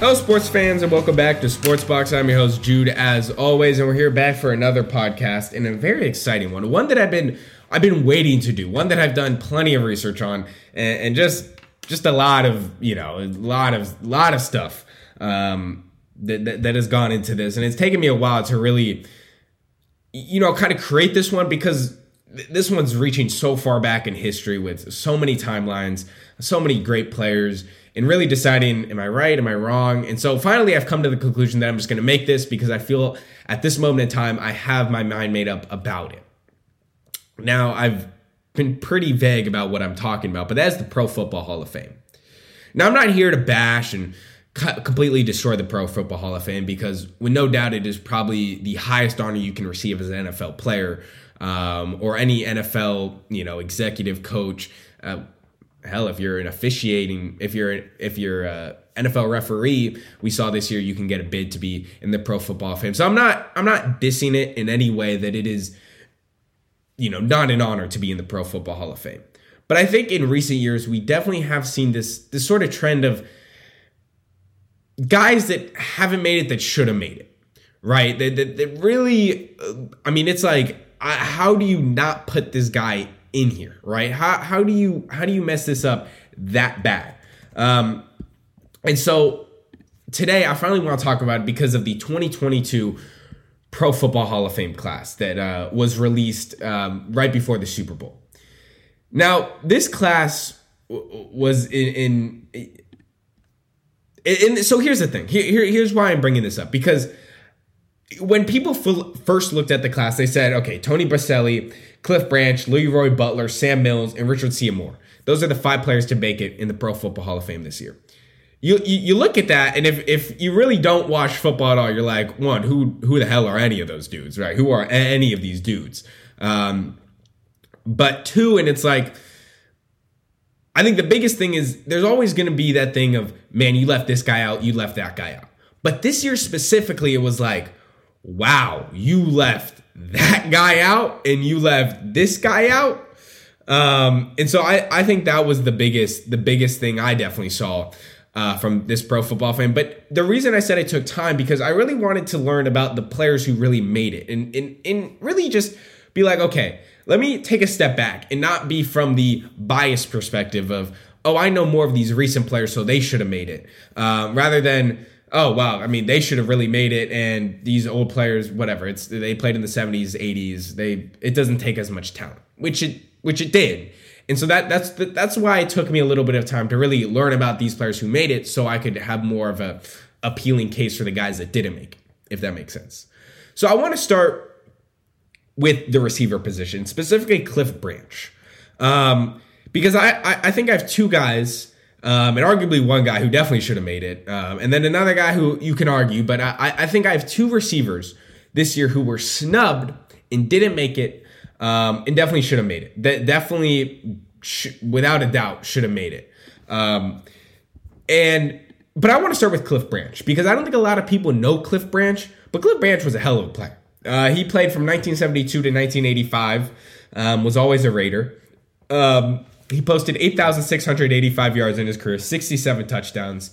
Hello, sports fans, and welcome back to Sports Box. I'm your host Jude, as always, and we're here back for another podcast and a very exciting one. One that I've been I've been waiting to do. One that I've done plenty of research on, and, and just just a lot of you know a lot of lot of stuff um, that, that that has gone into this, and it's taken me a while to really you know kind of create this one because this one's reaching so far back in history with so many timelines, so many great players and really deciding, am I right? Am I wrong? And so finally, I've come to the conclusion that I'm just going to make this because I feel at this moment in time, I have my mind made up about it. Now, I've been pretty vague about what I'm talking about, but that's the Pro Football Hall of Fame. Now, I'm not here to bash and completely destroy the Pro Football Hall of Fame because, with no doubt, it is probably the highest honor you can receive as an NFL player um, or any NFL, you know, executive coach. Uh, hell, if you're an officiating, if you're if you're a NFL referee, we saw this year you can get a bid to be in the Pro Football Fame. So I'm not I'm not dissing it in any way that it is, you know, not an honor to be in the Pro Football Hall of Fame. But I think in recent years we definitely have seen this this sort of trend of guys that haven't made it that should have made it, right? That that, that really, I mean, it's like how do you not put this guy in here, right? How how do you how do you mess this up that bad? Um, and so today I finally want to talk about because of the 2022 Pro Football Hall of Fame class that uh, was released um, right before the Super Bowl. Now, this class w- was in, in, in, so here's the thing. Here, here, here's why I'm bringing this up because when people first looked at the class, they said, okay, Tony Boselli, Cliff Branch, Leroy Butler, Sam Mills, and Richard Seymour. Those are the five players to make it in the Pro Football Hall of Fame this year. You, you, you look at that, and if, if you really don't watch football at all, you're like, one, who who the hell are any of those dudes, right? Who are any of these dudes? Um, but two, and it's like, I think the biggest thing is there's always going to be that thing of, man, you left this guy out, you left that guy out. But this year specifically, it was like, wow, you left that guy out and you left this guy out. Um, and so I, I think that was the biggest, the biggest thing I definitely saw uh, from this pro football fan. But the reason I said it took time because I really wanted to learn about the players who really made it and, and, and really just be like, okay, let me take a step back and not be from the biased perspective of, oh, I know more of these recent players, so they should have made it. Um, rather than, oh wow, I mean they should have really made it, and these old players, whatever. It's they played in the seventies, eighties. They it doesn't take as much talent, which it which it did. And so that that's the, that's why it took me a little bit of time to really learn about these players who made it, so I could have more of a appealing case for the guys that didn't make, it, if that makes sense. So I want to start with the receiver position, specifically Cliff Branch, um, because I, I I think I have two guys um, and arguably one guy who definitely should have made it, um, and then another guy who you can argue. But I, I think I have two receivers this year who were snubbed and didn't make it, um, and definitely should have made it. That definitely, sh- without a doubt, should have made it. Um, and but I want to start with Cliff Branch because I don't think a lot of people know Cliff Branch, but Cliff Branch was a hell of a player. Uh, he played from 1972 to 1985. Um, was always a Raider. Um, he posted 8,685 yards in his career, 67 touchdowns,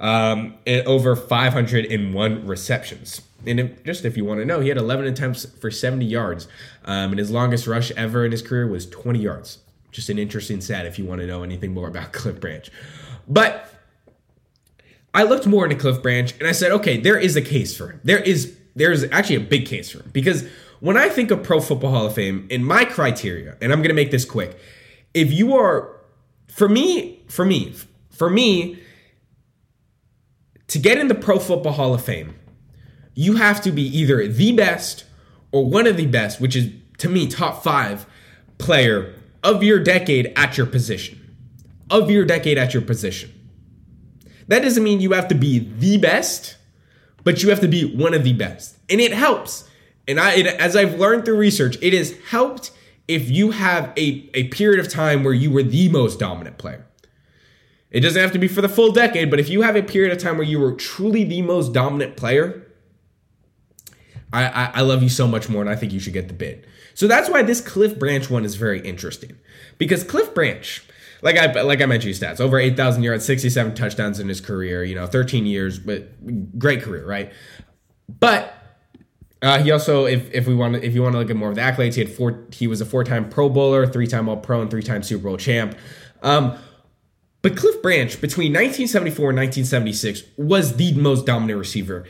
um, and over 501 receptions. And if, just if you want to know, he had 11 attempts for 70 yards, um, and his longest rush ever in his career was 20 yards. Just an interesting stat if you want to know anything more about Cliff Branch. But I looked more into Cliff Branch, and I said, okay, there is a case for him. There is there is actually a big case for him because when I think of Pro Football Hall of Fame, in my criteria, and I'm going to make this quick if you are for me for me for me to get in the pro football hall of fame you have to be either the best or one of the best which is to me top 5 player of your decade at your position. Of your decade at your position. That doesn't mean you have to be the best but you have to be one of the best. And it helps. And i it, as i've learned through research it has helped if you have a, a period of time where you were the most dominant player. It doesn't have to be for the full decade, but if you have a period of time where you were truly the most dominant player, I, I, I love you so much more, and I think you should get the bid. So that's why this Cliff Branch one is very interesting. Because Cliff Branch, like I like I mentioned, stats over eight thousand yards, sixty seven touchdowns in his career. You know, thirteen years, but great career, right? But uh, he also, if if we want if you want to look at more of the accolades, he had four. He was a four time Pro Bowler, three time All Pro, and three time Super Bowl champ. Um, but Cliff Branch, between 1974 and 1976, was the most dominant receiver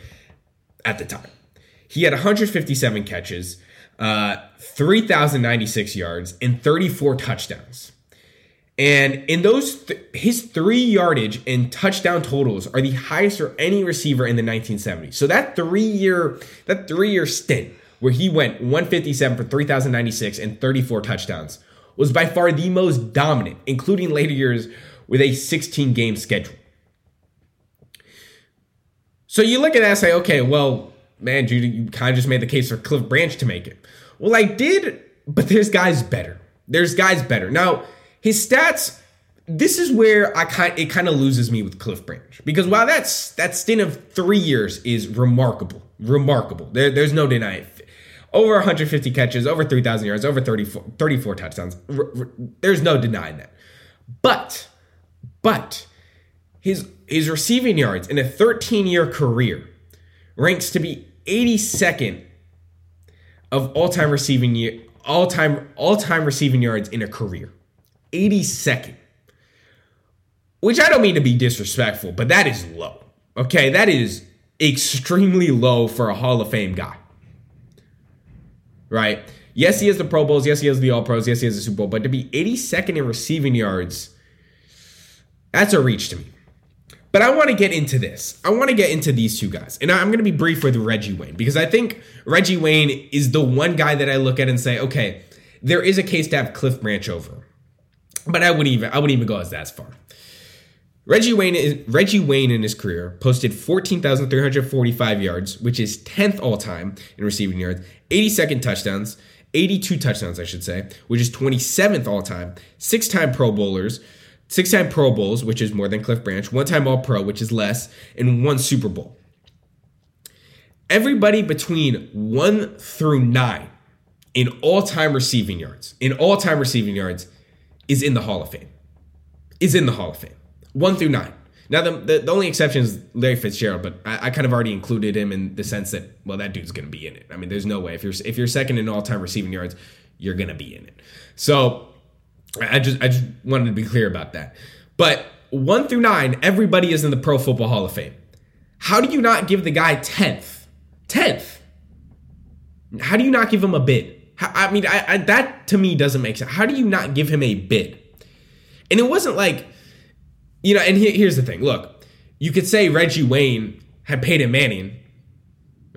at the time. He had 157 catches, uh, 3,096 yards, and 34 touchdowns. And in those, th- his three yardage and touchdown totals are the highest for any receiver in the 1970s. So that three year, that three year stint where he went 157 for 3,096 and 34 touchdowns was by far the most dominant, including later years with a 16 game schedule. So you look at that and say, okay, well, man, Judy, you kind of just made the case for Cliff Branch to make it. Well, I did, but there's guys better. There's guys better. Now, his stats, this is where I kind it kind of loses me with Cliff Branch because while that's that stint of three years is remarkable, remarkable. There, there's no denying. It. Over 150 catches, over 3,000 yards, over 34, 34 touchdowns. R- r- there's no denying that. But, but his his receiving yards in a 13 year career ranks to be 82nd of all time receiving year all time all time receiving yards in a career. 82nd. Which I don't mean to be disrespectful, but that is low. Okay, that is extremely low for a Hall of Fame guy. Right? Yes, he has the Pro Bowls. Yes, he has the All Pros. Yes, he has the Super Bowl. But to be 82nd in receiving yards, that's a reach to me. But I want to get into this. I want to get into these two guys. And I'm going to be brief with Reggie Wayne because I think Reggie Wayne is the one guy that I look at and say, okay, there is a case to have Cliff Branch over. But I wouldn't even I wouldn't even go as that far. Reggie Wayne is, Reggie Wayne in his career posted 14,345 yards, which is 10th all time in receiving yards, 82nd touchdowns, 82 touchdowns I should say, which is 27th all time, six-time Pro Bowlers, six-time Pro Bowls, which is more than Cliff Branch, one-time All-Pro, which is less, and one Super Bowl. Everybody between 1 through 9 in all-time receiving yards, in all-time receiving yards is in the Hall of Fame. Is in the Hall of Fame. One through nine. Now, the, the, the only exception is Larry Fitzgerald, but I, I, kind of already included him in the sense that, well, that dude's going to be in it. I mean, there's no way. If you're if you're second in all time receiving yards, you're going to be in it. So I just I just wanted to be clear about that. But one through nine, everybody is in the Pro Football Hall of Fame. How do you not give the guy tenth? Tenth. How do you not give him a bid? I mean, I, I, that to me doesn't make sense. How do you not give him a bid? And it wasn't like, you know, and he, here's the thing look, you could say Reggie Wayne had Peyton Manning.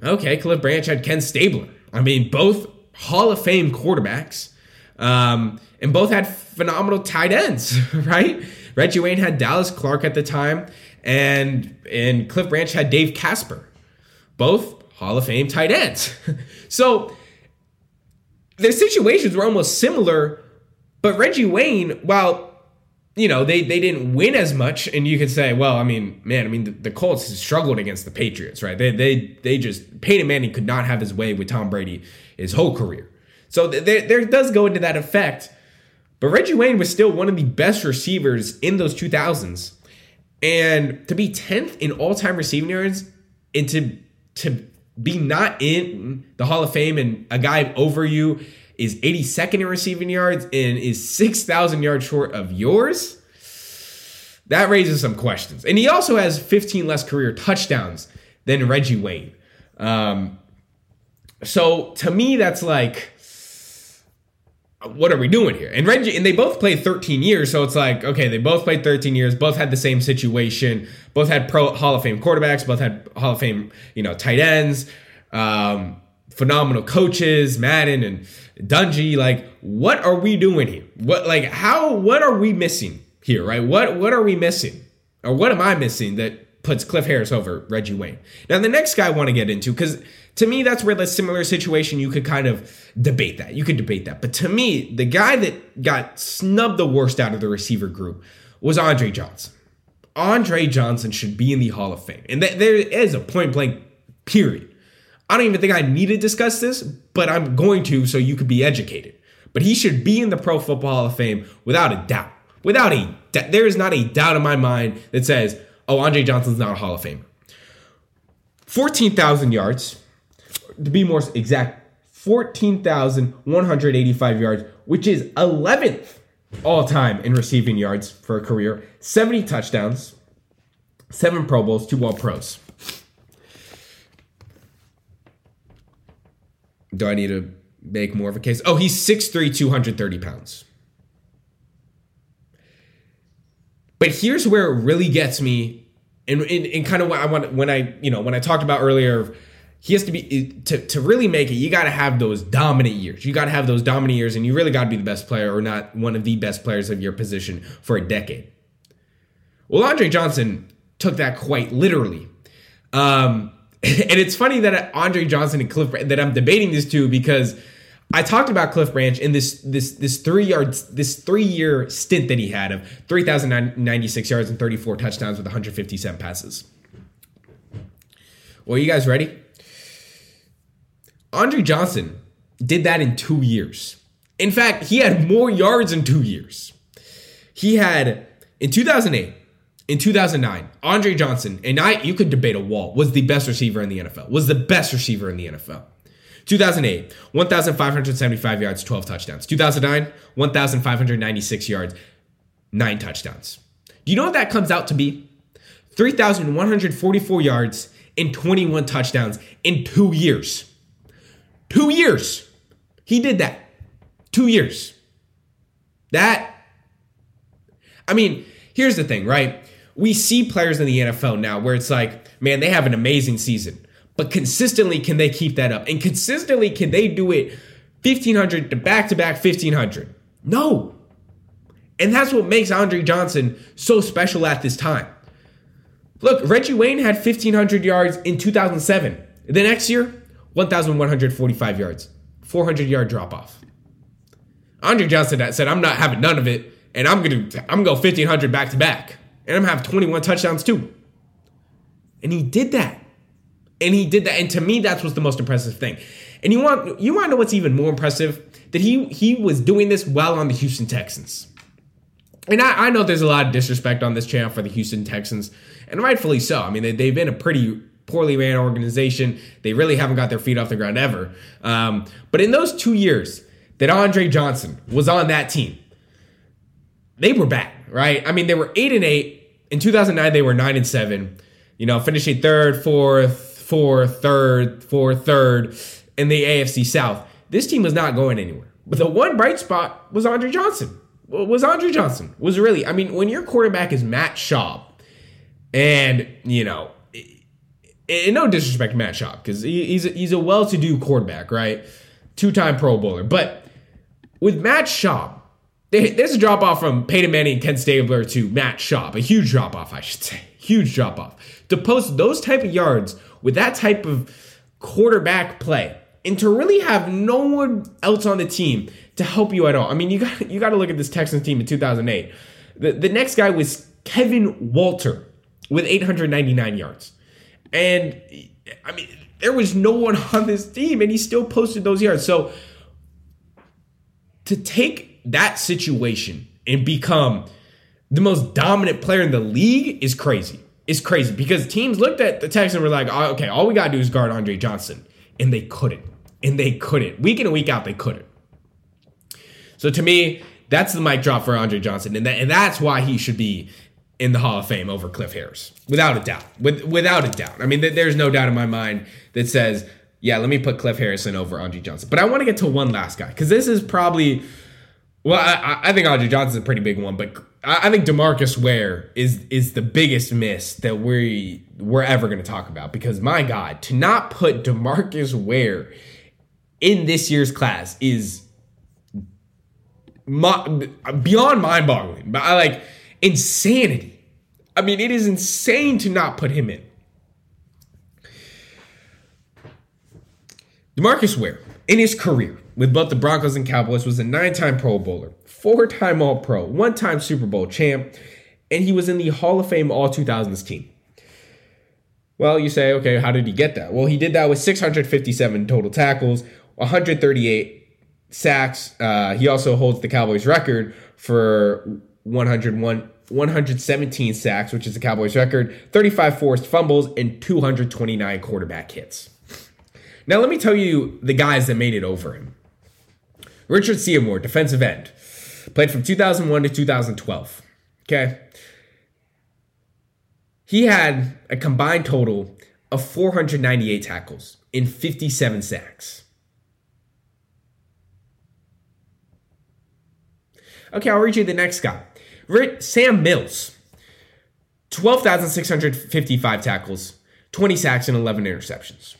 Okay, Cliff Branch had Ken Stabler. I mean, both Hall of Fame quarterbacks, um, and both had phenomenal tight ends, right? Reggie Wayne had Dallas Clark at the time, and and Cliff Branch had Dave Casper, both Hall of Fame tight ends. so their situations were almost similar, but Reggie Wayne, while you know they they didn't win as much, and you could say, well, I mean, man, I mean the, the Colts struggled against the Patriots, right? They they they just Peyton Manning could not have his way with Tom Brady his whole career, so there there does go into that effect. But Reggie Wayne was still one of the best receivers in those 2000s. And to be 10th in all-time receiving yards and to to be not in the Hall of Fame and a guy over you is 82nd in receiving yards and is 6,000 yards short of yours, that raises some questions. And he also has 15 less career touchdowns than Reggie Wayne. Um, so to me, that's like, what are we doing here? And Reggie, and they both played 13 years, so it's like, okay, they both played 13 years, both had the same situation, both had pro Hall of Fame quarterbacks, both had Hall of Fame, you know, tight ends, um, phenomenal coaches, Madden and Dungy. Like, what are we doing here? What, like, how? What are we missing here? Right? What, what are we missing, or what am I missing that puts Cliff Harris over Reggie Wayne? Now, the next guy I want to get into because to me, that's where the similar situation you could kind of debate that. You could debate that. But to me, the guy that got snubbed the worst out of the receiver group was Andre Johnson. Andre Johnson should be in the Hall of Fame. And th- there is a point blank period. I don't even think I need to discuss this, but I'm going to so you could be educated. But he should be in the Pro Football Hall of Fame without a doubt. Without a, there is not a doubt in my mind that says, oh, Andre Johnson's not a Hall of Famer. 14,000 yards, to be more exact, 14,185 yards, which is 11th all time in receiving yards for a career, 70 touchdowns, seven Pro Bowls, two All Pros. Do I need to make more of a case? Oh, he's 6'3, 230 pounds. But here's where it really gets me, and, and, kind of what I want when I, you know, when I talked about earlier he has to be to, to really make it you got to have those dominant years. You got to have those dominant years and you really got to be the best player or not one of the best players of your position for a decade. Well andre johnson took that quite literally. Um, and it's funny that andre johnson and cliff that i'm debating these two because I talked about Cliff Branch in this this this three yards this three year stint that he had of 3,096 yards and 34 touchdowns with 157 passes. Well, you guys ready? Andre Johnson did that in two years. In fact, he had more yards in two years. He had in 2008, in 2009, Andre Johnson, and I, you could debate a wall, was the best receiver in the NFL, was the best receiver in the NFL. 2008, 1,575 yards, 12 touchdowns. 2009, 1,596 yards, 9 touchdowns. Do you know what that comes out to be? 3,144 yards and 21 touchdowns in two years. Two years. He did that. Two years. That, I mean, here's the thing, right? We see players in the NFL now where it's like, man, they have an amazing season, but consistently, can they keep that up? And consistently, can they do it 1500 to back to back 1500? No. And that's what makes Andre Johnson so special at this time. Look, Reggie Wayne had 1,500 yards in 2007. The next year, 1,145 yards, 400 yard drop off. Andre Johnson said, I'm not having none of it, and I'm gonna I'm gonna go 1,500 back to back, and I'm gonna have 21 touchdowns too. And he did that. And he did that. And to me, that's what's the most impressive thing. And you want you want to know what's even more impressive? That he he was doing this while on the Houston Texans. And I, I know there's a lot of disrespect on this channel for the Houston Texans, and rightfully so. I mean, they, they've been a pretty poorly ran organization. They really haven't got their feet off the ground ever. Um, but in those two years that Andre Johnson was on that team, they were bad, right? I mean, they were eight and eight. In 2009, they were nine and seven. You know, finishing third, fourth, fourth, third, in the AFC South. This team was not going anywhere. But the one bright spot was Andre Johnson. Was Andre Johnson was really? I mean, when your quarterback is Matt Schaub, and you know and no disrespect to Matt Schaub because he's a, he's a well-to-do quarterback, right? Two-time Pro Bowler, but with Matt Schaub, there's a drop off from Peyton Manning and Ken Stabler to Matt Schaub, a huge drop off, I should say, huge drop off. To post those type of yards with that type of quarterback play, and to really have no one else on the team to help you at all. I mean, you got you got to look at this Texans team in 2008. The the next guy was Kevin Walter with 899 yards. And I mean, there was no one on this team, and he still posted those yards. So to take that situation and become the most dominant player in the league is crazy. It's crazy because teams looked at the Texans and were like, oh, okay, all we got to do is guard Andre Johnson. And they couldn't. And they couldn't. Week in and week out, they couldn't. So to me, that's the mic drop for Andre Johnson. And, that, and that's why he should be in the Hall of Fame over Cliff Harris, without a doubt. With, without a doubt. I mean, th- there's no doubt in my mind that says, yeah, let me put Cliff Harrison over Andre Johnson. But I want to get to one last guy because this is probably, well, I, I think Andre Johnson's a pretty big one, but I, I think Demarcus Ware is is the biggest miss that we we're ever going to talk about because my God, to not put Demarcus Ware in this year's class is my, beyond mind-boggling. But I like insanity. I mean, it is insane to not put him in. Demarcus Ware, in his career with both the Broncos and Cowboys, was a nine time Pro Bowler, four time All Pro, one time Super Bowl champ, and he was in the Hall of Fame All 2000s team. Well, you say, okay, how did he get that? Well, he did that with 657 total tackles, 138 sacks. Uh, he also holds the Cowboys record for 101 117 sacks, which is the Cowboys record, 35 forced fumbles, and 229 quarterback hits. Now, let me tell you the guys that made it over him. Richard Seymour, defensive end, played from 2001 to 2012. Okay. He had a combined total of 498 tackles in 57 sacks. Okay, I'll read you the next guy. Sam Mills, 12,655 tackles, 20 sacks, and 11 interceptions.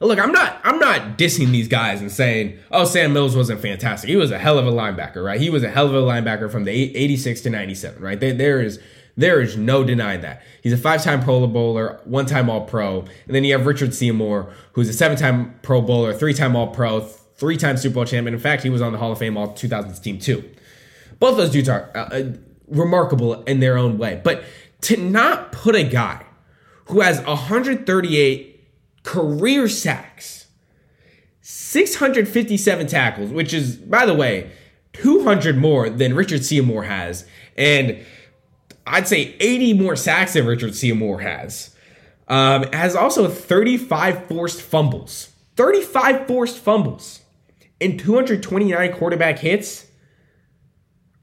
Look, I'm not I'm not dissing these guys and saying, "Oh, Sam Mills wasn't fantastic." He was a hell of a linebacker, right? He was a hell of a linebacker from the 86 to 97, right? There, there is there is no denying that. He's a five-time Pro Bowler, one-time All-Pro, and then you have Richard Seymour, who's a seven-time Pro Bowler, three-time All-Pro, three-time Super Bowl champion. In fact, he was on the Hall of Fame All 2000s team too. Both those dudes are uh, uh, remarkable in their own way, but to not put a guy who has 138 career sacks, 657 tackles, which is, by the way, 200 more than Richard Seymour has, and I'd say 80 more sacks than Richard Seymour has. Um, has also 35 forced fumbles. 35 forced fumbles and 229 quarterback hits.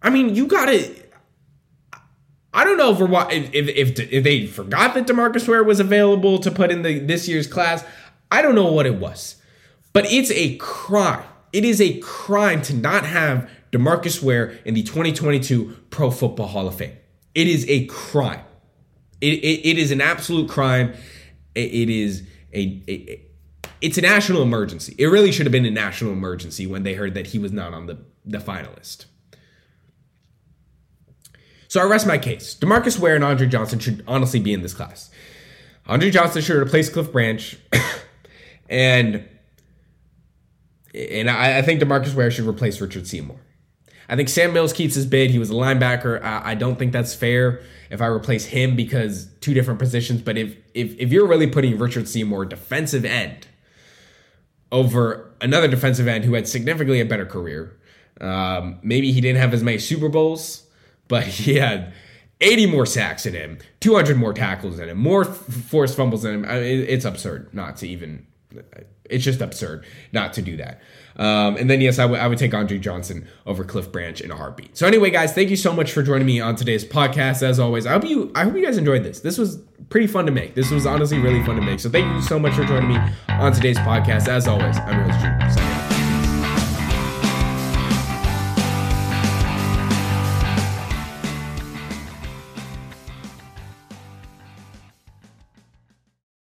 I mean, you gotta. I don't know if, if if they forgot that Demarcus Ware was available to put in the this year's class. I don't know what it was, but it's a crime. It is a crime to not have Demarcus Ware in the 2022 Pro Football Hall of Fame. It is a crime. It, it, it is an absolute crime. it, it is a, a it's a national emergency. It really should have been a national emergency when they heard that he was not on the, the finalist. So I rest my case. Demarcus Ware and Andre Johnson should honestly be in this class. Andre Johnson should replace Cliff Branch, and and I, I, think Demarcus Ware should replace Richard Seymour. I think Sam Mills keeps his bid. He was a linebacker. I, I, don't think that's fair if I replace him because two different positions. But if if if you're really putting Richard Seymour defensive end over another defensive end who had significantly a better career, um, maybe he didn't have as many Super Bowls but he had 80 more sacks in him, 200 more tackles in him, more forced fumbles in him. I mean, it's absurd not to even. It's just absurd not to do that. Um, and then yes, I, w- I would take Andre Johnson over Cliff Branch in a heartbeat. So anyway, guys, thank you so much for joining me on today's podcast. As always, I hope you I hope you guys enjoyed this. This was pretty fun to make. This was honestly really fun to make. So thank you so much for joining me on today's podcast. As always, I'm your host, Drew.